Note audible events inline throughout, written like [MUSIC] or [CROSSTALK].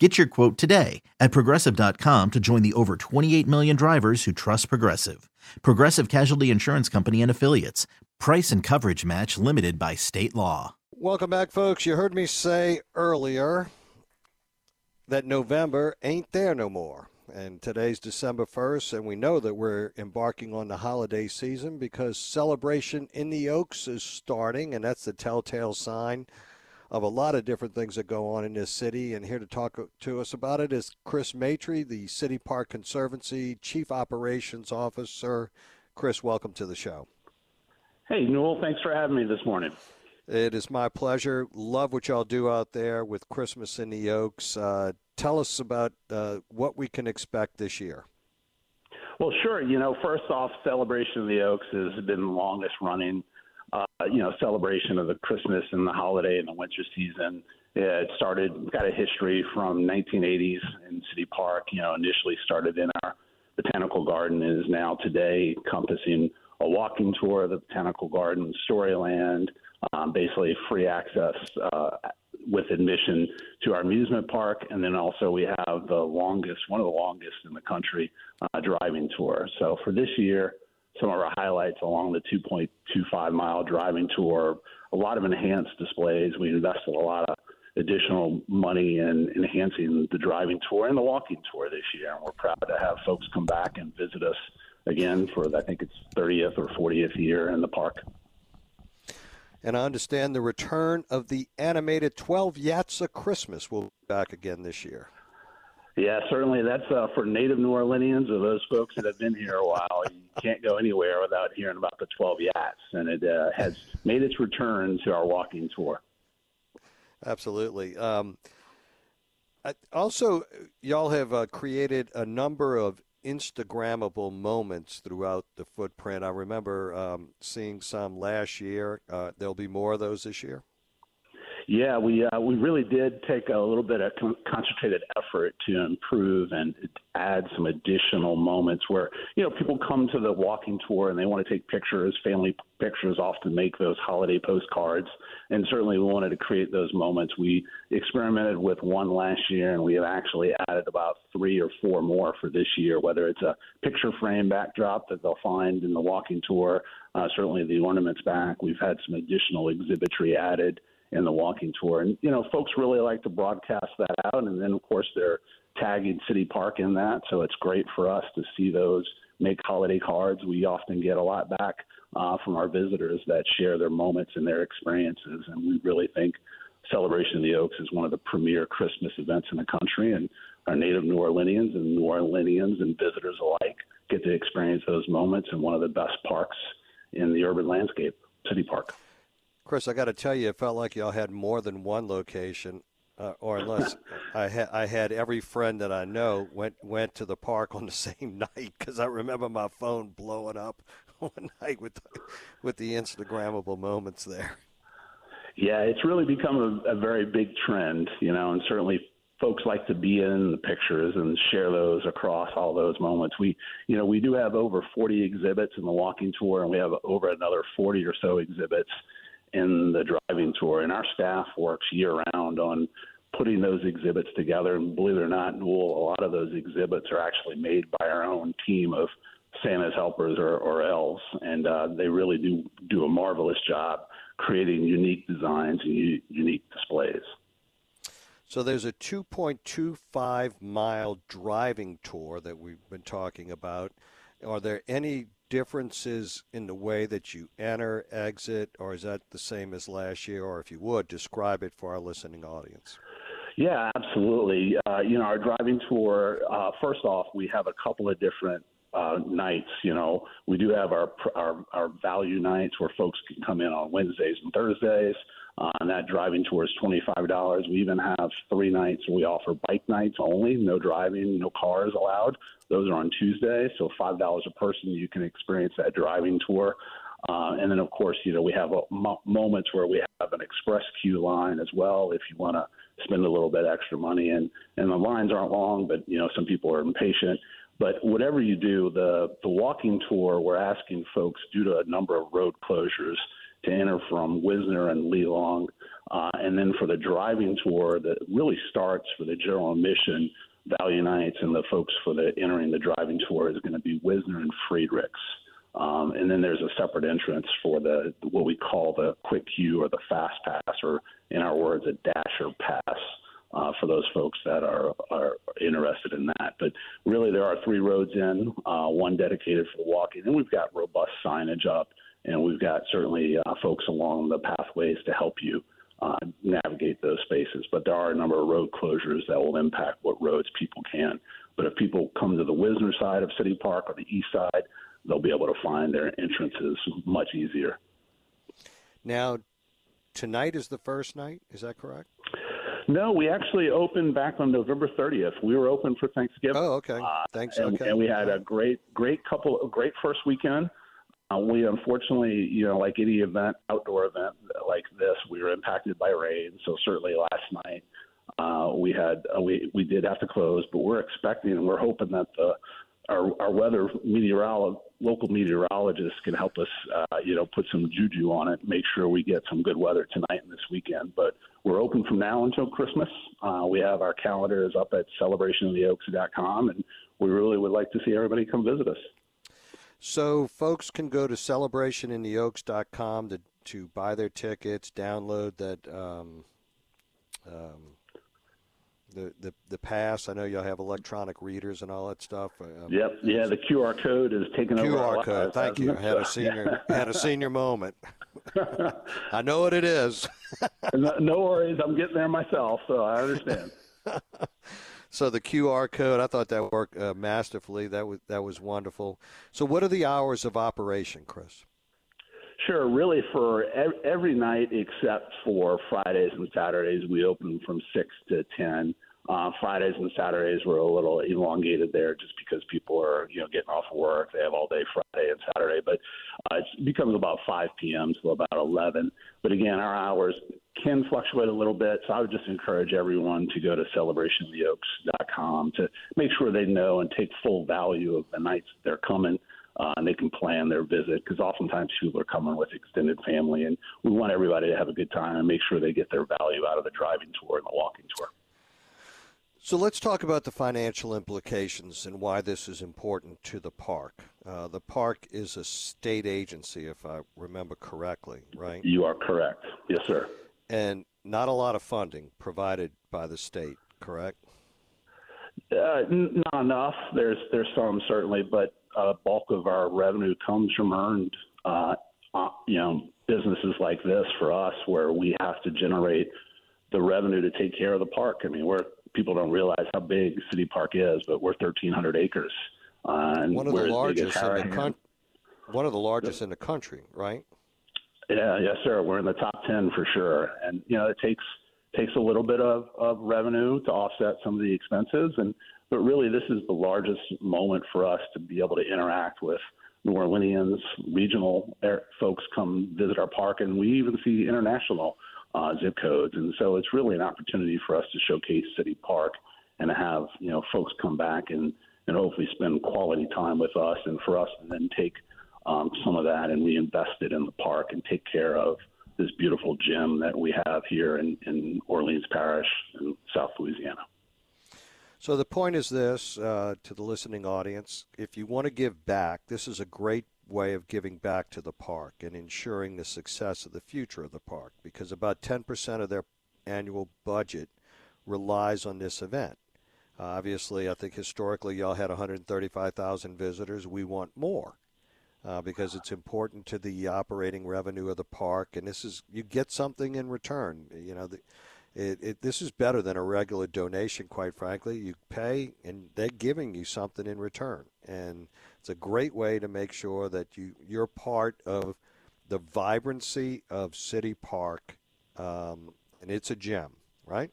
Get your quote today at progressive.com to join the over 28 million drivers who trust Progressive. Progressive Casualty Insurance Company and Affiliates. Price and coverage match limited by state law. Welcome back, folks. You heard me say earlier that November ain't there no more. And today's December 1st, and we know that we're embarking on the holiday season because celebration in the Oaks is starting, and that's the telltale sign of a lot of different things that go on in this city. And here to talk to us about it is Chris Maitre, the City Park Conservancy Chief Operations Officer. Chris, welcome to the show. Hey, Newell, thanks for having me this morning. It is my pleasure. Love what y'all do out there with Christmas in the Oaks. Uh, tell us about uh, what we can expect this year. Well, sure. You know, first off, Celebration of the Oaks has been the longest running, you know, celebration of the Christmas and the holiday and the winter season. It started, got a history from 1980s in City Park. You know, initially started in our botanical garden, is now today encompassing a walking tour of the botanical garden, Storyland, um, basically free access uh, with admission to our amusement park, and then also we have the longest, one of the longest in the country, uh, driving tour. So for this year, some of our highlights along the 2.25 mile driving tour, a lot of enhanced displays. We invested a lot of additional money in enhancing the driving tour and the walking tour this year, and we're proud to have folks come back and visit us again for I think it's 30th or 40th year in the park and I understand the return of the animated 12 Yats of Christmas will be back again this year. Yeah, certainly. That's uh, for native New Orleanians or those folks that have been here a while. You can't go anywhere without hearing about the 12 Yats, and it uh, has made its return to our walking tour. Absolutely. Um, also, y'all have uh, created a number of Instagrammable moments throughout the footprint. I remember um, seeing some last year. Uh, there'll be more of those this year. Yeah, we uh, we really did take a little bit of con- concentrated effort to improve and add some additional moments where you know people come to the walking tour and they want to take pictures. Family pictures often make those holiday postcards, and certainly we wanted to create those moments. We experimented with one last year, and we have actually added about three or four more for this year. Whether it's a picture frame backdrop that they'll find in the walking tour, uh, certainly the ornaments back. We've had some additional exhibitry added in the walking tour. And, you know, folks really like to broadcast that out. And then, of course, they're tagging City Park in that. So it's great for us to see those make holiday cards. We often get a lot back uh, from our visitors that share their moments and their experiences. And we really think Celebration of the Oaks is one of the premier Christmas events in the country. And our native New Orleanians and New Orleanians and visitors alike get to experience those moments in one of the best parks in the urban landscape, City Park. Chris, I got to tell you, it felt like y'all had more than one location, uh, or unless I had I had every friend that I know went went to the park on the [LAUGHS] same night because I remember my phone blowing up [LAUGHS] one night with the, with the Instagrammable moments there. Yeah, it's really become a, a very big trend, you know, and certainly folks like to be in the pictures and share those across all those moments. We, you know, we do have over 40 exhibits in the walking tour, and we have over another 40 or so exhibits in the driving tour. And our staff works year round on putting those exhibits together. And believe it or not, Newell, a lot of those exhibits are actually made by our own team of Santa's helpers or, or elves, and uh, they really do do a marvelous job creating unique designs and u- unique displays. So there's a 2.25 mile driving tour that we've been talking about. Are there any differences in the way that you enter, exit, or is that the same as last year? Or if you would, describe it for our listening audience. Yeah, absolutely. Uh, you know, our driving tour, uh, first off, we have a couple of different uh, nights. You know, we do have our, our our value nights where folks can come in on Wednesdays and Thursdays. Uh, and that driving tour is twenty five dollars. We even have three nights where we offer bike nights only, no driving, no cars allowed. Those are on Tuesday, so five dollars a person. You can experience that driving tour. Uh, and then, of course, you know we have mo- moments where we have an express queue line as well. If you want to spend a little bit extra money, and and the lines aren't long, but you know some people are impatient. But whatever you do, the the walking tour, we're asking folks due to a number of road closures to enter from Wisner and Lelong, uh, and then for the driving tour that really starts for the general admission Value Nights and the folks for the entering the driving tour is going to be Wisner and Friedrichs. Um, and then there's a separate entrance for the what we call the quick queue or the fast pass, or in our words, a dasher pass uh, for those folks that are, are interested in that. But really, there are three roads in, uh, one dedicated for walking, and we've got robust signage up, and we've got certainly uh, folks along the pathways to help you. Uh, navigate those spaces, but there are a number of road closures that will impact what roads people can. But if people come to the Wisner side of City Park or the east side, they'll be able to find their entrances much easier. Now, tonight is the first night. Is that correct? No, we actually opened back on November 30th. We were open for Thanksgiving. Oh, okay. Thanks. And, okay. and we had a great, great couple, a great first weekend. Uh, we unfortunately, you know, like any event, outdoor event like this, we were impacted by rain. So certainly last night uh, we had uh, we we did have to close, but we're expecting and we're hoping that the our, our weather meteorologist, local meteorologists can help us, uh, you know, put some juju on it, make sure we get some good weather tonight and this weekend. But we're open from now until Christmas. Uh, we have our calendars up at celebrationoftheoaks.com, and we really would like to see everybody come visit us. So folks can go to celebrationintheoaks.com to to buy their tickets, download that um, um, the, the the pass. I know you'll have electronic readers and all that stuff. Um, yep. Yeah, the QR code is taken QR over. QR code. Thank you. I had a senior had a senior moment. [LAUGHS] I know what it is. no, no worries. I'm getting there myself, so I understand. [LAUGHS] so the QR code, I thought that worked uh, masterfully. That was that was wonderful. So, what are the hours of operation, Chris? Sure. Really, for every night except for Fridays and Saturdays, we open from six to ten. Uh, Fridays and Saturdays were a little elongated there, just because people are you know getting off work. They have all day Friday and Saturday, but uh, it becomes about 5 p.m. to about 11. But again, our hours can fluctuate a little bit, so I would just encourage everyone to go to celebrationoftheoaks.com to make sure they know and take full value of the nights that they're coming uh, and they can plan their visit because oftentimes people are coming with extended family, and we want everybody to have a good time and make sure they get their value out of the driving tour and the walking tour. So let's talk about the financial implications and why this is important to the park. Uh, the park is a state agency, if I remember correctly, right? You are correct. Yes, sir. And not a lot of funding provided by the state, correct? Uh, not enough. There's there's some certainly, but a bulk of our revenue comes from earned, uh, uh, you know, businesses like this for us, where we have to generate the revenue to take care of the park. I mean, we're people don't realize how big City Park is, but we're 1,300 acres. Uh, one of the largest in the con- one of the largest in the country, right? Yeah, yes, sir. We're in the top 10 for sure, and you know it takes takes a little bit of, of revenue to offset some of the expenses, and but really, this is the largest moment for us to be able to interact with New Orleanians, regional folks come visit our park, and we even see international uh, zip codes. And so it's really an opportunity for us to showcase City Park and have you know folks come back and and hopefully spend quality time with us, and for us to then take um, some of that and reinvest it in the park and take care of this beautiful gym that we have here in, in Orleans Parish in South Louisiana. So the point is this uh, to the listening audience: if you want to give back, this is a great way of giving back to the park and ensuring the success of the future of the park because about 10% of their annual budget relies on this event. Uh, obviously, I think historically y'all had 135,000 visitors. We want more uh, because it's important to the operating revenue of the park, and this is you get something in return. You know, the, it, it, this is better than a regular donation, quite frankly. You pay, and they're giving you something in return, and it's a great way to make sure that you you're part of the vibrancy of City Park, um, and it's a gem, right?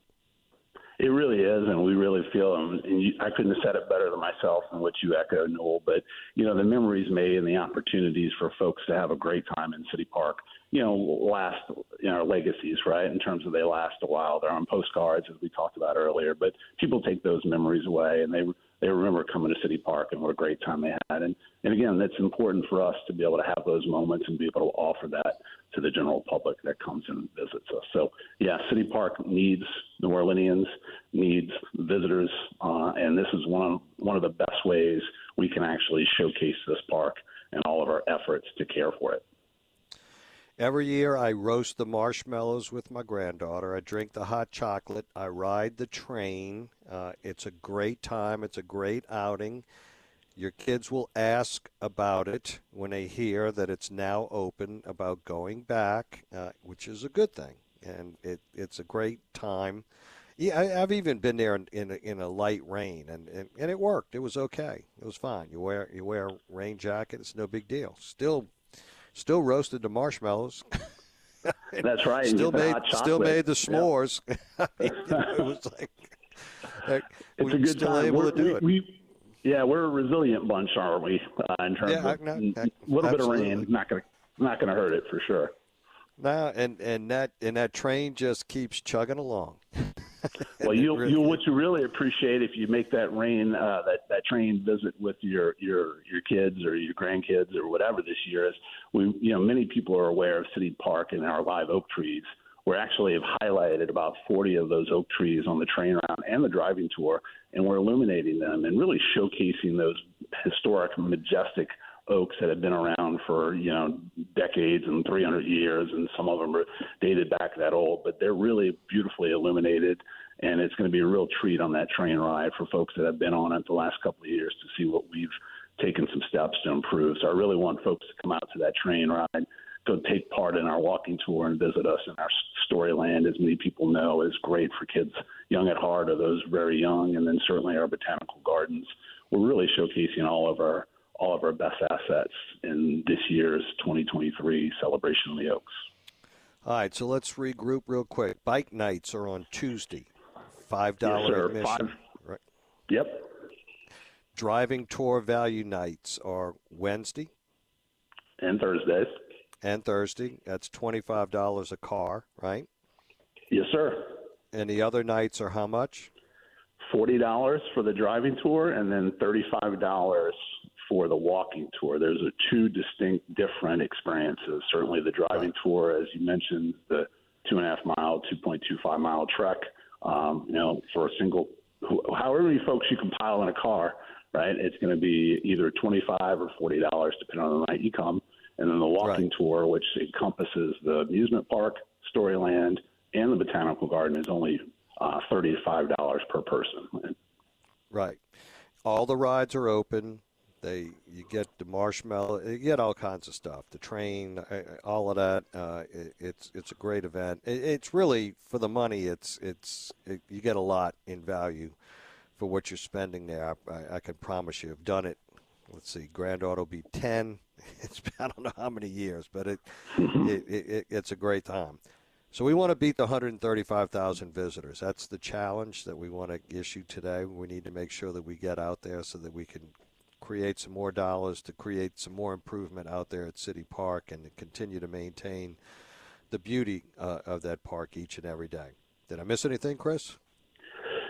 It really is, and we really feel them. And you, I couldn't have said it better than myself and what you echo, Newell. But you know, the memories made and the opportunities for folks to have a great time in City Park, you know, last, you know, legacies, right? In terms of they last a while. They're on postcards, as we talked about earlier. But people take those memories away, and they they remember coming to City Park and what a great time they had. And and again, it's important for us to be able to have those moments and be able to offer that to the general public that comes and visits us. So yeah, City Park needs New Orleanians, needs visitors, uh, and this is one of one of the best ways we can actually showcase this park and all of our efforts to care for it. Every year, I roast the marshmallows with my granddaughter. I drink the hot chocolate. I ride the train. Uh, it's a great time. It's a great outing. Your kids will ask about it when they hear that it's now open, about going back, uh, which is a good thing. And it, it's a great time. Yeah, I, have even been there in, in a, in, a, light rain, and, and, and it worked. It was okay. It was fine. You wear you wear a rain jacket. It's no big deal. Still still roasted the marshmallows. [LAUGHS] That's right. Still made still made the s'mores. [LAUGHS] [LAUGHS] Yeah. it was like heck, it's a good still time. able we're, to do we, it. We, yeah, we're a resilient bunch, aren't we? Uh, in terms yeah, of a little absolutely. bit of rain, not gonna not gonna hurt it for sure. No, and and that and that train just keeps chugging along. [LAUGHS] well, you really, you what you really appreciate if you make that rain uh, that that train visit with your your your kids or your grandkids or whatever this year is we you know many people are aware of City Park and our live oak trees. We actually have highlighted about 40 of those oak trees on the train round and the driving tour, and we're illuminating them and really showcasing those historic, majestic oaks that have been around for you know decades and 300 years, and some of them are dated back that old. But they're really beautifully illuminated, and it's going to be a real treat on that train ride for folks that have been on it the last couple of years to see what we've taken some steps to improve. So I really want folks to come out to that train ride. Go take part in our walking tour and visit us in our Storyland, as many people know, is great for kids young at heart or those very young, and then certainly our botanical gardens. We're really showcasing all of our all of our best assets in this year's 2023 celebration of the Oaks. All right, so let's regroup real quick. Bike nights are on Tuesday, five dollar yes, admission. Five. Right. Yep. Driving tour value nights are Wednesday and Thursdays. And Thursday. That's twenty five dollars a car, right? Yes, sir. And the other nights are how much? Forty dollars for the driving tour, and then thirty-five dollars for the walking tour. There's a two distinct, different experiences. Certainly, the driving tour, as you mentioned, the two and a half mile, 2.25 mile trek. Um, you know, for a single, however many folks you can pile in a car, right? It's going to be either 25 or 40 dollars, depending on the night you come. And then the walking right. tour, which encompasses the amusement park, Storyland, and the botanical garden, is only uh, $35 per person. Right. All the rides are open. They you get the marshmallow, you get all kinds of stuff. The train, uh, all of that. Uh, it, it's it's a great event. It, it's really for the money. It's it's it, you get a lot in value for what you're spending there. I, I can promise you. I've done it. Let's see, granddaughter will be ten. [LAUGHS] It's been, I don't know how many years, but it, it, it it's a great time. So we want to beat the 135,000 visitors. That's the challenge that we want to issue today. We need to make sure that we get out there so that we can create some more dollars to create some more improvement out there at City Park and to continue to maintain the beauty uh, of that park each and every day. Did I miss anything, Chris?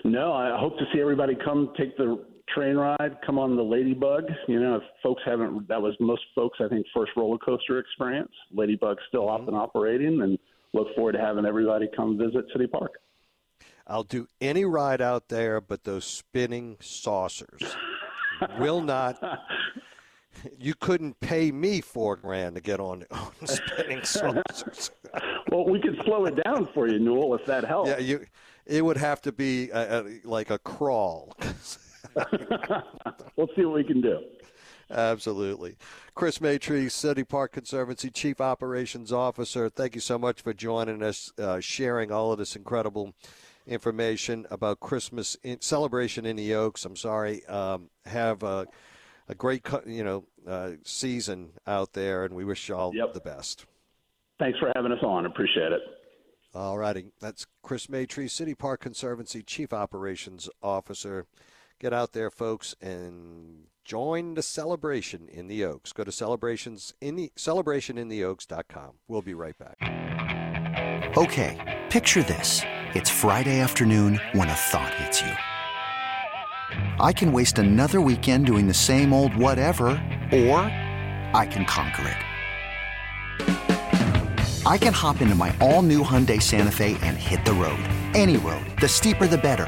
No, I hope to see everybody come take the train ride, come on the Ladybug. You know, if folks haven't, that was most folks, I think, first roller coaster experience. Ladybug's still up and operating, and look forward to having everybody come visit City Park. I'll do any ride out there but those spinning saucers. Will not. [LAUGHS] You couldn't pay me four grand to get on, on spinning [LAUGHS] saucers. well, we could slow it down for you, Newell, if that helps. Yeah, you. It would have to be a, a, like a crawl. [LAUGHS] we'll see what we can do. Absolutely. Chris Maitre, City Park Conservancy Chief Operations Officer, thank you so much for joining us, uh, sharing all of this incredible information about Christmas in, celebration in the Oaks. I'm sorry. Um, have a, a, great, you know, uh, season out there, and we wish you all yep. the best. Thanks for having us on. Appreciate it. All righty. That's Chris Maitre, City Park Conservancy Chief Operations Officer. Get out there, folks, and join the celebration in the Oaks. Go to celebrations in the celebrationintheoaks.com. We'll be right back. Okay, picture this. It's Friday afternoon when a thought hits you. I can waste another weekend doing the same old whatever, or I can conquer it. I can hop into my all-new Hyundai Santa Fe and hit the road. Any road. The steeper the better.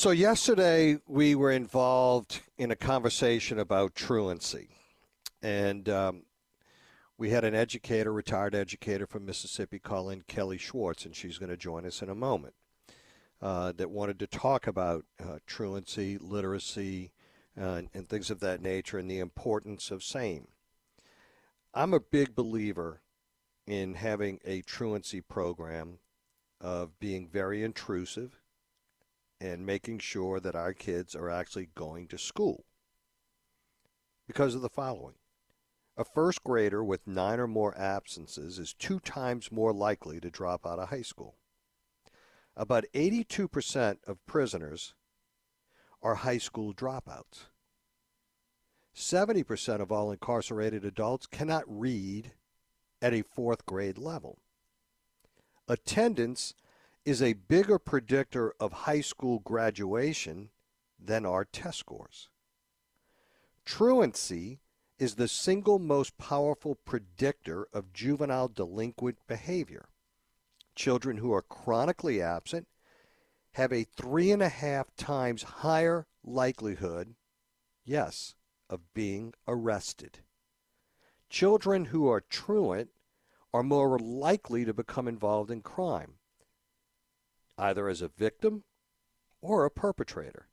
So, yesterday we were involved in a conversation about truancy. And um, we had an educator, retired educator from Mississippi, call in Kelly Schwartz, and she's going to join us in a moment, uh, that wanted to talk about uh, truancy, literacy, uh, and things of that nature, and the importance of same. I'm a big believer in having a truancy program of being very intrusive and making sure that our kids are actually going to school because of the following. A first grader with nine or more absences is two times more likely to drop out of high school. About 82% of prisoners are high school dropouts. 70% of all incarcerated adults cannot read at a fourth grade level. Attendance is a bigger predictor of high school graduation than are test scores. Truancy is the single most powerful predictor of juvenile delinquent behavior. Children who are chronically absent have a three and a half times higher likelihood, yes, of being arrested. Children who are truant are more likely to become involved in crime either as a victim or a perpetrator.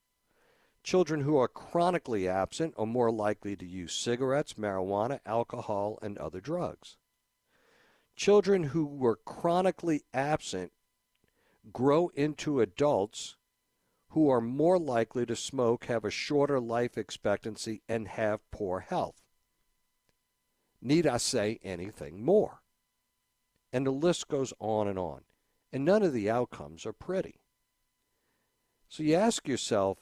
Children who are chronically absent are more likely to use cigarettes, marijuana, alcohol, and other drugs. Children who were chronically absent grow into adults who are more likely to smoke, have a shorter life expectancy, and have poor health. Need I say anything more? And the list goes on and on. And none of the outcomes are pretty. So you ask yourself,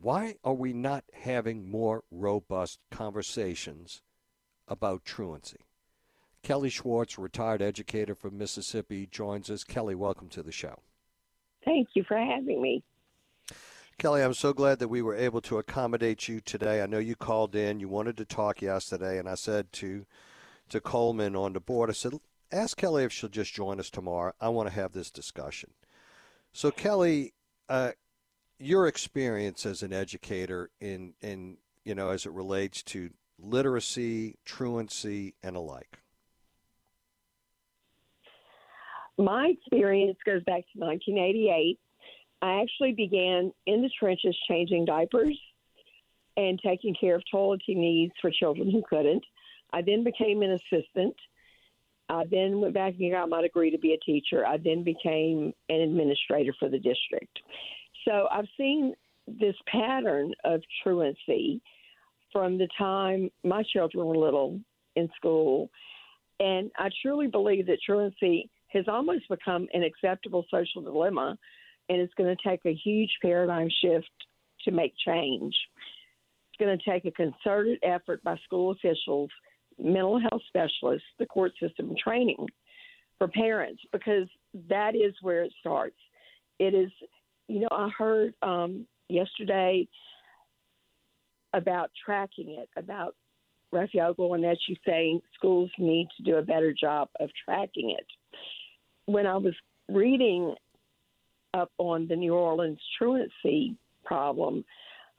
why are we not having more robust conversations about truancy? Kelly Schwartz, retired educator from Mississippi, joins us. Kelly, welcome to the show. Thank you for having me. Kelly, I'm so glad that we were able to accommodate you today. I know you called in, you wanted to talk yesterday, and I said to to Coleman on the board, I said, ask Kelly if she'll just join us tomorrow. I want to have this discussion. So, Kelly, uh, your experience as an educator in in you know as it relates to literacy, truancy, and alike. My experience goes back to 1988 I actually began in the trenches changing diapers and taking care of toileting needs for children who couldn't. I then became an assistant. I then went back and got my degree to be a teacher. I then became an administrator for the district. So I've seen this pattern of truancy from the time my children were little in school. And I truly believe that truancy has almost become an acceptable social dilemma and it's going to take a huge paradigm shift to make change. It's going to take a concerted effort by school officials, mental health specialists, the court system training for parents because that is where it starts. It is, you know, I heard um, yesterday about tracking it, about Raphael and that you saying schools need to do a better job of tracking it. When I was reading up on the New Orleans truancy problem,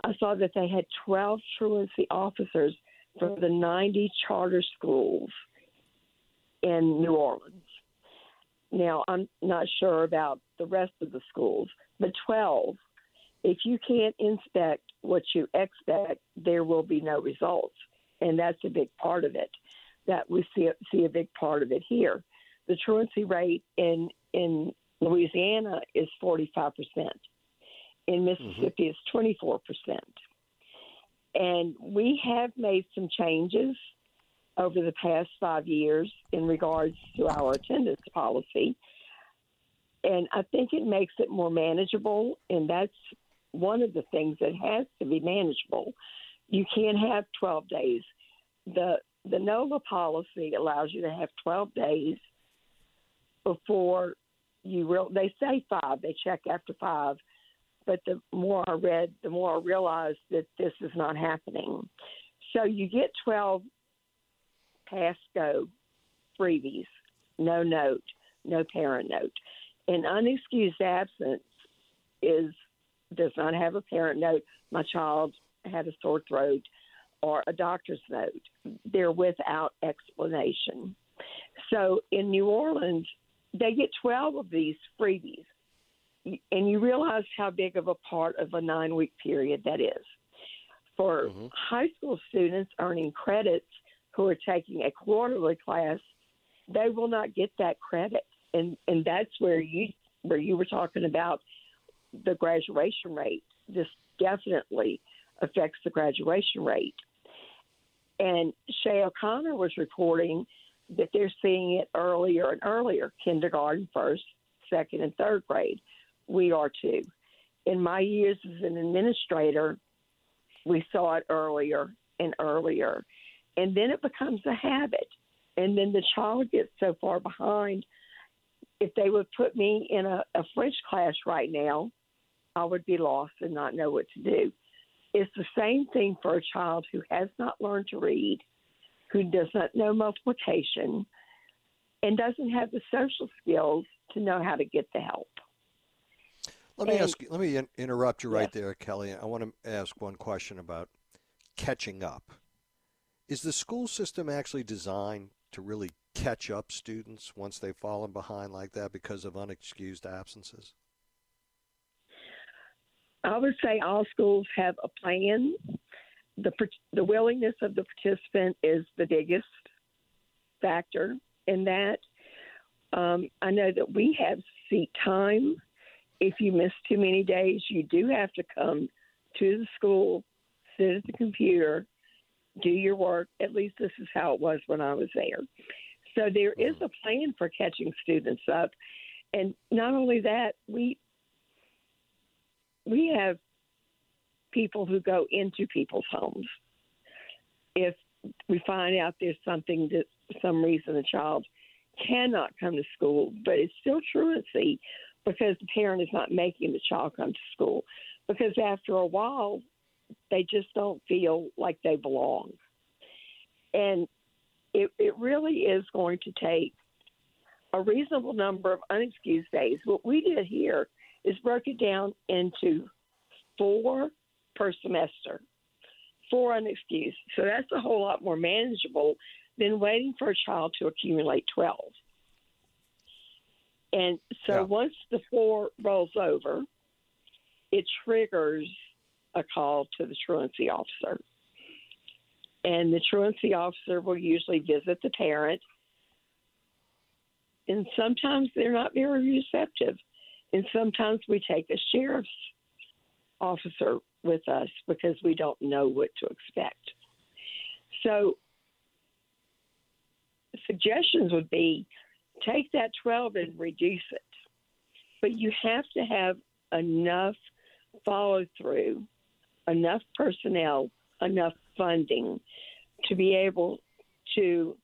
I saw that they had 12 truancy officers for the 90 charter schools in New Orleans. Now, I'm not sure about the rest of the schools, but 12. If you can't inspect what you expect, there will be no results. And that's a big part of it. That we see, see a big part of it here. The truancy rate in, in Louisiana is 45%. In Mississippi, mm-hmm. it's 24%. And we have made some changes over the past five years in regards to our attendance policy. And I think it makes it more manageable. And that's one of the things that has to be manageable. You can't have 12 days. The, the NOLA policy allows you to have 12 days before you real they say five, they check after five, but the more I read, the more I realized that this is not happening. So you get twelve pass go freebies, no note, no parent note. An unexcused absence is does not have a parent note. My child had a sore throat or a doctor's note. They're without explanation. So in New Orleans, they get 12 of these freebies. And you realize how big of a part of a nine week period that is. For mm-hmm. high school students earning credits who are taking a quarterly class, they will not get that credit. And, and that's where you where you were talking about the graduation rate. This definitely affects the graduation rate. And Shay O'Connor was reporting that they're seeing it earlier and earlier kindergarten, first, second, and third grade. We are too. In my years as an administrator, we saw it earlier and earlier. And then it becomes a habit. And then the child gets so far behind. If they would put me in a, a French class right now, I would be lost and not know what to do. It's the same thing for a child who has not learned to read who does not know multiplication and doesn't have the social skills to know how to get the help. Let me and, ask. Let me in, interrupt you right yes. there, Kelly. I want to ask one question about catching up. Is the school system actually designed to really catch up students once they've fallen behind like that because of unexcused absences? I would say all schools have a plan the the willingness of the participant is the biggest factor in that. Um, I know that we have seat time. If you miss too many days, you do have to come to the school, sit at the computer, do your work. At least this is how it was when I was there. So there is hmm. a plan for catching students up. And not only that, we we have people who go into people's homes. If we find out there's something that for some reason the child cannot come to school, but it's still truancy because the parent is not making the child come to school. Because after a while, they just don't feel like they belong. And it, it really is going to take a reasonable number of unexcused days. What we did here is broke it down into four per semester, four unexcused. So that's a whole lot more manageable than waiting for a child to accumulate 12. And so Yeah. once the four rolls over, it triggers a call to the truancy officer. And the truancy officer will usually visit the parent. And sometimes they're not very receptive. And sometimes we take a sheriff's officer with us because we don't know what to expect. So, suggestions would be take that 12 and reduce it. But you have to have enough follow through, enough personnel, enough funding to be able to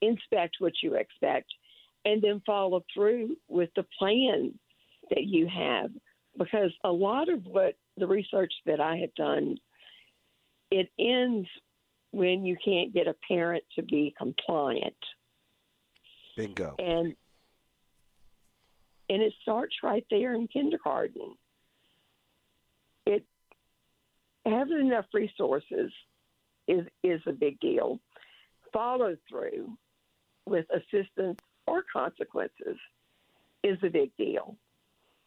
inspect what you expect and then follow through with the plan that you have. Because a lot of what the research that I have done, it ends when you can't get a parent to be compliant. Bingo. And and it starts right there in kindergarten. It having enough resources is is a big deal. Follow through with assistance or consequences is a big deal.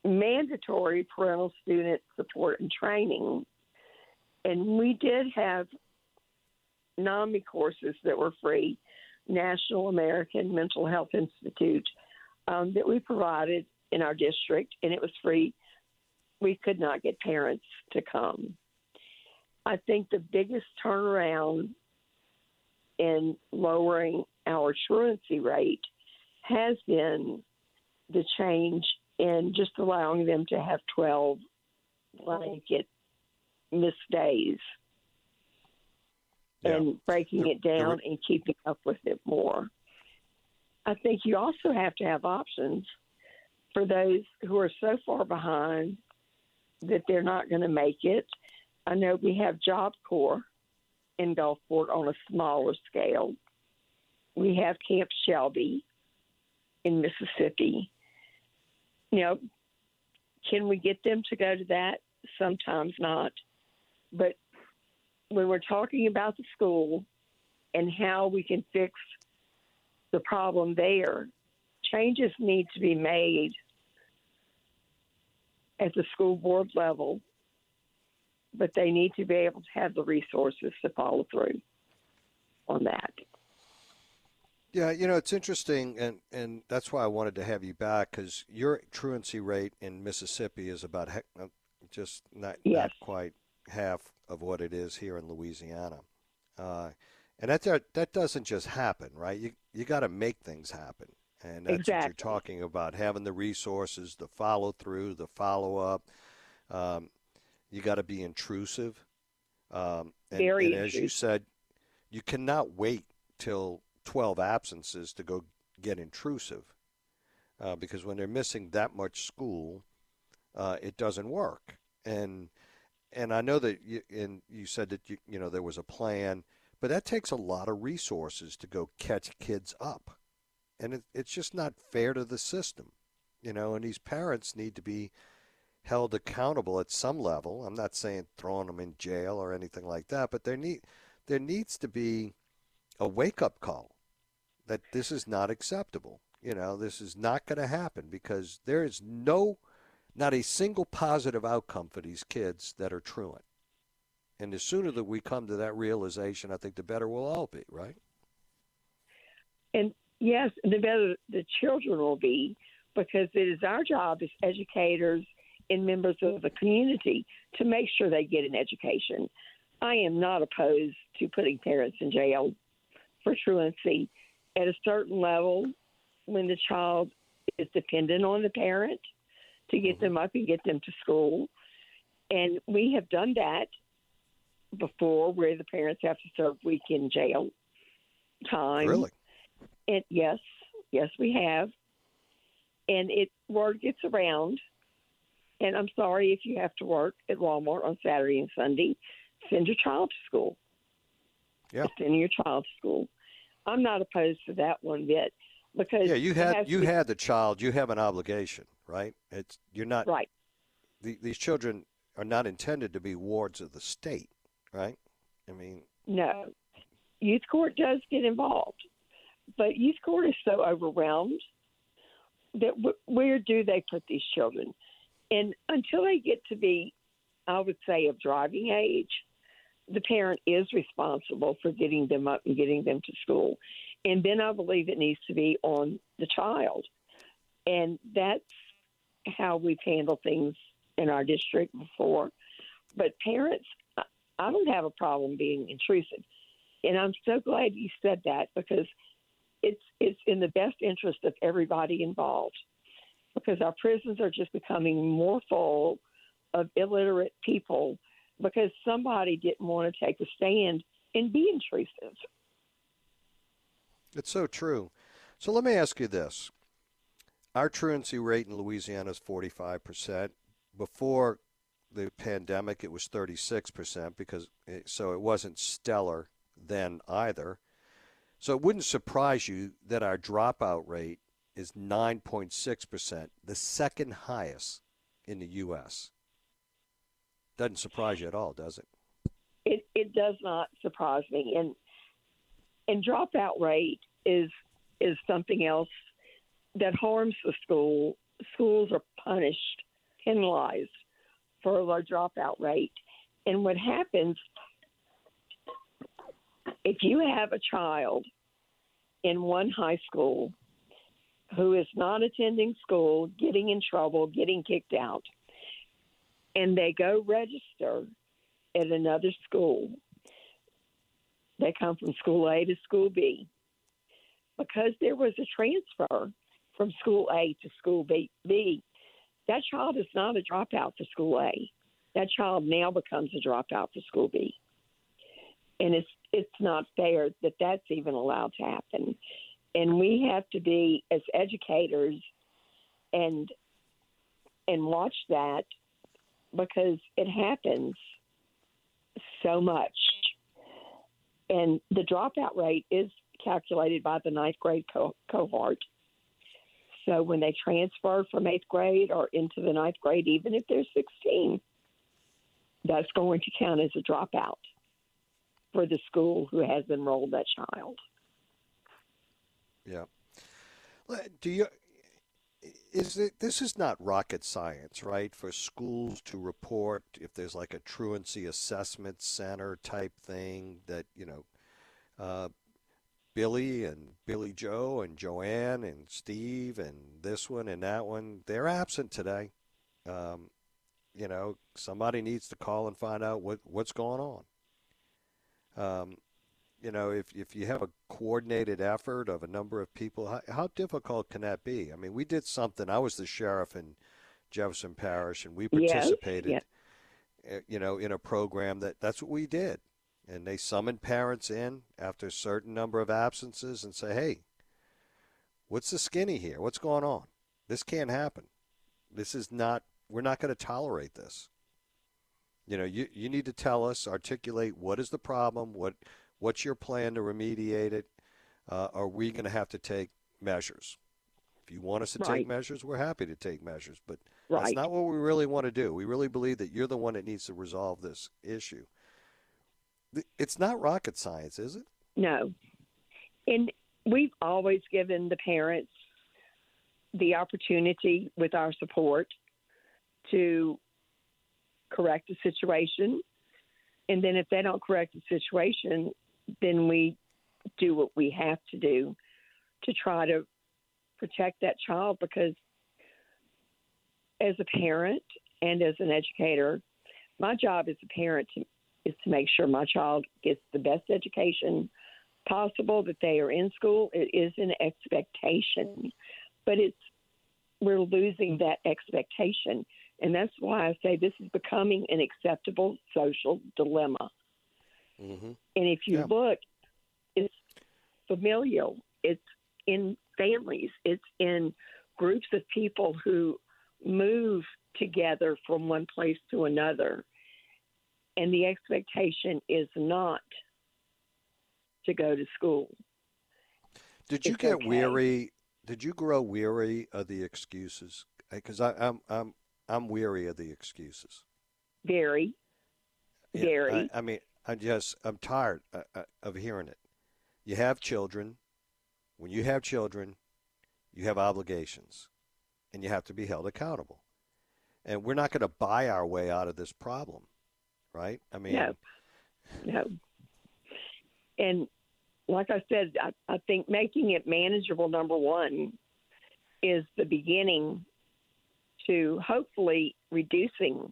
Mandatory parental student support and training. And we did have NAMI courses that were free, National American Mental Health Institute, um, that we provided in our district, and it was free. We could not get parents to come. I think the biggest turnaround in lowering our truancy rate has been the change in just allowing them to have 12 blanket missed days Yeah. and breaking The- it the down and keeping up with it more. I think you also have to have options for those who are so far behind that they're not going to make it. I know we have Job Corps in Gulfport on a smaller scale. We have Camp Shelby in Mississippi. You know, can we get them to go to that? Sometimes not. But when we're talking about the school and how we can fix the problem there, changes need to be made at the school board level, but they need to be able to have the resources to follow through on that. Yeah, you know, it's interesting, and, and that's why I wanted to have you back because your truancy rate in Mississippi is about heck, uh, just not, Yes. not quite half of what it is here in Louisiana. Uh, and that, that doesn't just happen, right? You you got to make things happen, and that's what you're talking about: having the resources, the follow through, the follow up. Um, you got to be intrusive, um, and, Very and as you said, you cannot wait till 12 absences to go get intrusive, uh, because when they're missing that much school, uh, it doesn't work. And and I know that you and you said that you you know there was a plan, but that takes a lot of resources to go catch kids up, and it, it's just not fair to the system, you know. And these parents need to be held accountable at some level. I'm not saying throwing them in jail or anything like that, but there need there needs to be a wake up call that this is not acceptable. You know, this is not going to happen because there is no not a single positive outcome for these kids that are truant. And the sooner that we come to that realization, I think the better we'll all be, right? And Yes, the better the children will be because it is our job as educators and members of the community to make sure they get an education. I am not opposed to putting parents in jail for truancy at a certain level when the child is dependent on the parent to get mm-hmm. them up and get them to school. And we have done that before where the parents have to serve weekend jail time. Really? And yes, yes, we have. And it word gets around. And I'm sorry if you have to work at Walmart on Saturday and Sunday. Send your child to school. Yeah. Send your child to school. I'm not opposed to that one bit because Yeah, you had you be- had the child. You have an obligation, right? It's you're not right. the, these children are not intended to be wards of the state, right? I mean, No. Youth court does get involved, but youth court is so overwhelmed that w- where do they put these children? And until they get to be, I would say, of driving age, the parent is responsible for getting them up and getting them to school. And then I believe it needs to be on the child. And that's how we've handled things in our district before. But parents, I- don't have a problem being intrusive. And I'm so glad you said that because it's it's in the best interest of everybody involved. Because our prisons are just becoming more full of illiterate people because somebody didn't want to take a stand and be intrusive. it's so true. So let me ask you this: Our truancy rate in Louisiana is 45 percent. Before the pandemic, it was 36 percent because it, so it wasn't stellar then either. So it wouldn't surprise you that our dropout rate is 9.6 percent, the second highest in the U.S. Doesn't surprise you at all, does it? It it does not surprise me. And and dropout rate is is something else that harms the school. Schools are punished, penalized for a low dropout rate. And what happens if you have a child in one high school who is not attending school, getting in trouble, getting kicked out, and they go register at another school, they come from school A to school B. Because there was a transfer from school A to school B, B that child is not a dropout for school A. That child now becomes a dropout for school B. And it's it's not fair that that's even allowed to happen. And we have to be as educators and and watch that because it happens so much. And the dropout rate is calculated by the ninth grade co- cohort. So when they transfer from eighth grade or into the ninth grade, even if they're 16, that's going to count as a dropout for the school who has enrolled that child. Yeah. Do you? Is it? This is not rocket science, right? For schools to report if there's like a truancy assessment center type thing that you know, uh, Billy and Billy Joe and Joanne and Steve and this one and that one, they're absent today. Um, you know, somebody needs to call and find out what what's going on. Um, you know, if, if you have a coordinated effort of a number of people, how, how difficult can that be? I mean, we did something. I was the sheriff in Jefferson Parish, and we participated, yeah. uh, you know, in a program that that's what we did. And they summon parents in after a certain number of absences and say, hey, what's the skinny here? What's going on? This can't happen. This is not, we're not going to tolerate this. You know, you, you need to tell us, articulate what is the problem, what what's your plan to remediate it? Uh, are we going to have to take measures? If you want us to Right. take measures, we're happy to take measures, but that's not what we really want to do. We really believe that you're the one that needs to resolve this issue. It's not rocket science, is it? No. And we've always given the parents the opportunity with our support to correct the situation. And then if they don't correct the situation, then we do what we have to do to try to protect that child because as a parent and as an educator, my job as a parent to, is to make sure my child gets the best education possible, that they are in school. It is an expectation, but it's we're losing that expectation. And that's why I say this is becoming an acceptable social dilemma. Mm-hmm. And if you yeah. look, it's familial, it's in families, it's in groups of people who move together from one place to another. And the expectation is not to go to school. Did you it's get okay. weary did you grow weary of the excuses? Because I'm I'm I'm weary of the excuses. Very, yeah, very. I, I, mean, I just I'm tired uh, uh, of hearing it. You have children. When you have children, you have obligations, and you have to be held accountable. And we're not going to buy our way out of this problem, right? I mean, no, no. And like I said, I, I think making it manageable, number one, is the beginning to hopefully reducing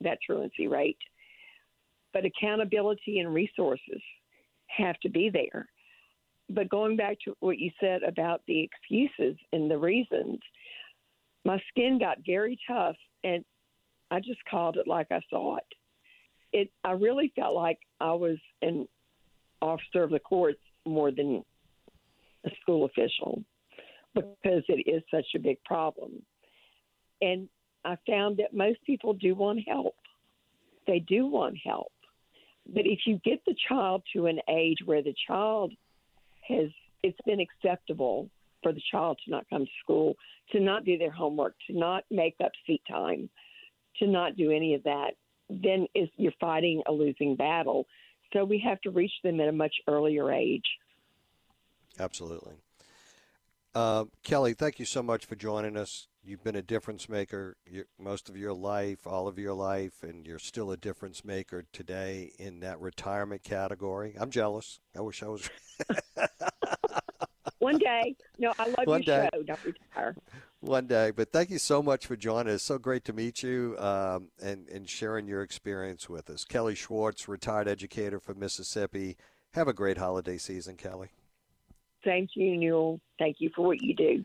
that truancy rate. But accountability and resources have to be there. But going back to what you said about the excuses and the reasons, my skin got very tough and I just called it like I saw it. It I really felt like I was an officer of the courts more than a school official because it is such a big problem. And I found that most people do want help. They do want help. But if you get the child to an age where the child has, it's been acceptable for the child to not come to school, to not do their homework, to not make up seat time, to not do any of that, then is you're fighting a losing battle so we have to reach them at a much earlier age. Absolutely. Uh, Kelly, thank you so much for joining us. You've been a difference maker most of your life, all of your life, and you're still a difference maker today in that retirement category. I'm jealous. I wish I was. [LAUGHS] One day. No, I love One your day. show. Don't retire. One day. But thank you so much for joining us. So great to meet you um, and, and sharing your experience with us. Kelly Schwartz, retired educator from Mississippi. Have a great holiday season, Kelly. Thank you, Newell. Thank you for what you do.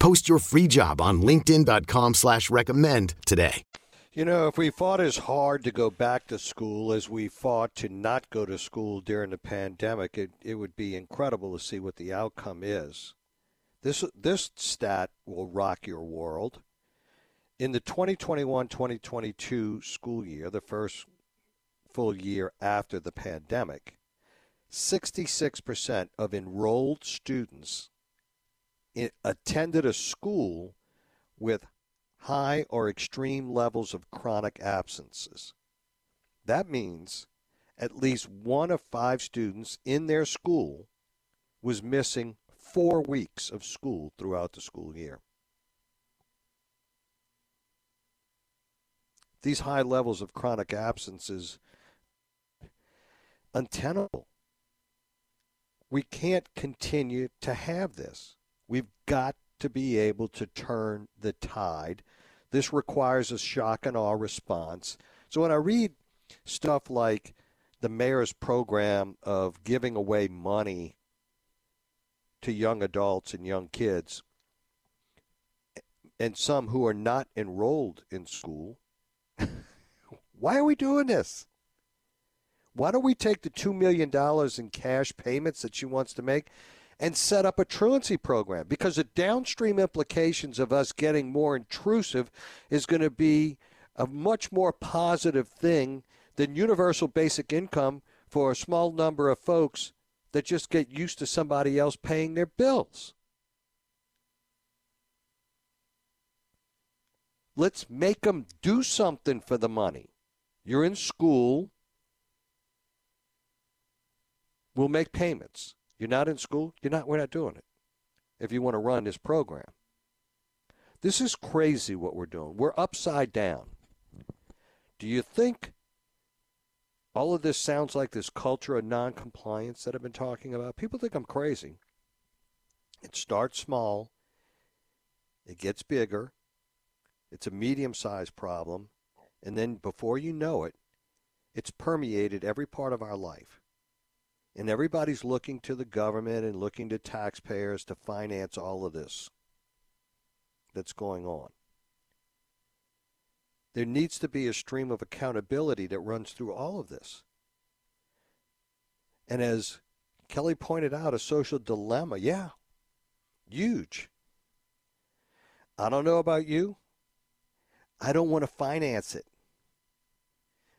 Post your free job on LinkedIn.com slash recommend today. You know, if we fought as hard to go back to school as we fought to not go to school during the pandemic, it, it would be incredible to see what the outcome is. This this stat will rock your world. In the 2021-2022 school year, the first full year after the pandemic, 66% of enrolled students attended a school with high or extreme levels of chronic absences. That means at least one of five students in their school was missing four weeks of school throughout the school year. These high levels of chronic absences untenable. We can't continue to have this. We've got to be able to turn the tide. This requires a shock and awe response. So when I read stuff like the mayor's program of giving away money to young adults and young kids, and some who are not enrolled in school, [LAUGHS] why are we doing this? Why don't we take the $2 million in cash payments that she wants to make and set up a truancy program because the downstream implications of us getting more intrusive is going to be a much more positive thing than universal basic income for a small number of folks that just get used to somebody else paying their bills. Let's make them do something for the money. You're in school. We'll make payments. You're not in school. You're not. We're not doing it. If you want to run this program, this is crazy what we're doing. We're upside down. Do you think all of this sounds like this culture of noncompliance that I've been talking about? People think I'm crazy. It starts small. It gets bigger. It's a medium sized problem. And then before you know it, it's permeated every part of our life. And everybody's looking to the government and looking to taxpayers to finance all of this that's going on. There needs to be a stream of accountability that runs through all of this. And as Kelly pointed out, a social dilemma. Yeah, huge. I don't know about you. I don't want to finance it.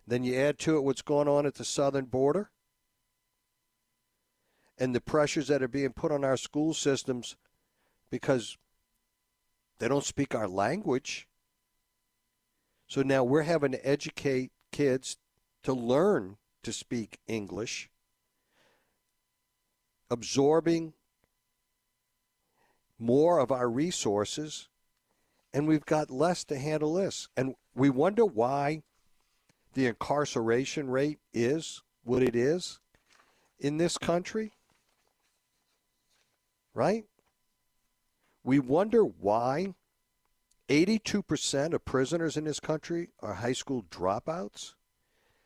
Then you add to it what's going on at the southern border and the pressures that are being put on our school systems because they don't speak our language. So now we're having to educate kids to learn to speak English, absorbing more of our resources, and we've got less to handle this. And we wonder why the incarceration rate is what it is in this country, right? We wonder why 82% of prisoners in this country are high school dropouts.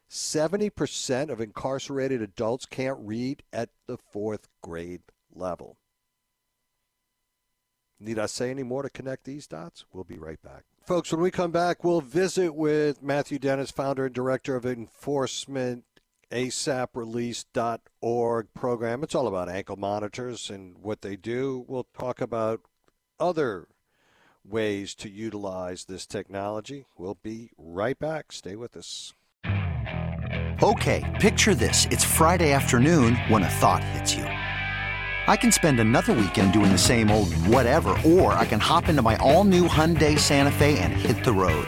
70% of incarcerated adults can't read at the fourth grade level. Need I say any more to connect these dots? We'll be right back. Folks, when we come back, we'll visit with Matthew Dennis, founder and director of enforcement asaprelease.org program. It's all about ankle monitors and what they do. We'll talk about other ways to utilize this technology. We'll be right back. Stay with us. Okay, picture this. It's Friday afternoon when a thought hits you. I can spend another weekend doing the same old whatever, or I can hop into my all new Hyundai Santa Fe and hit the road.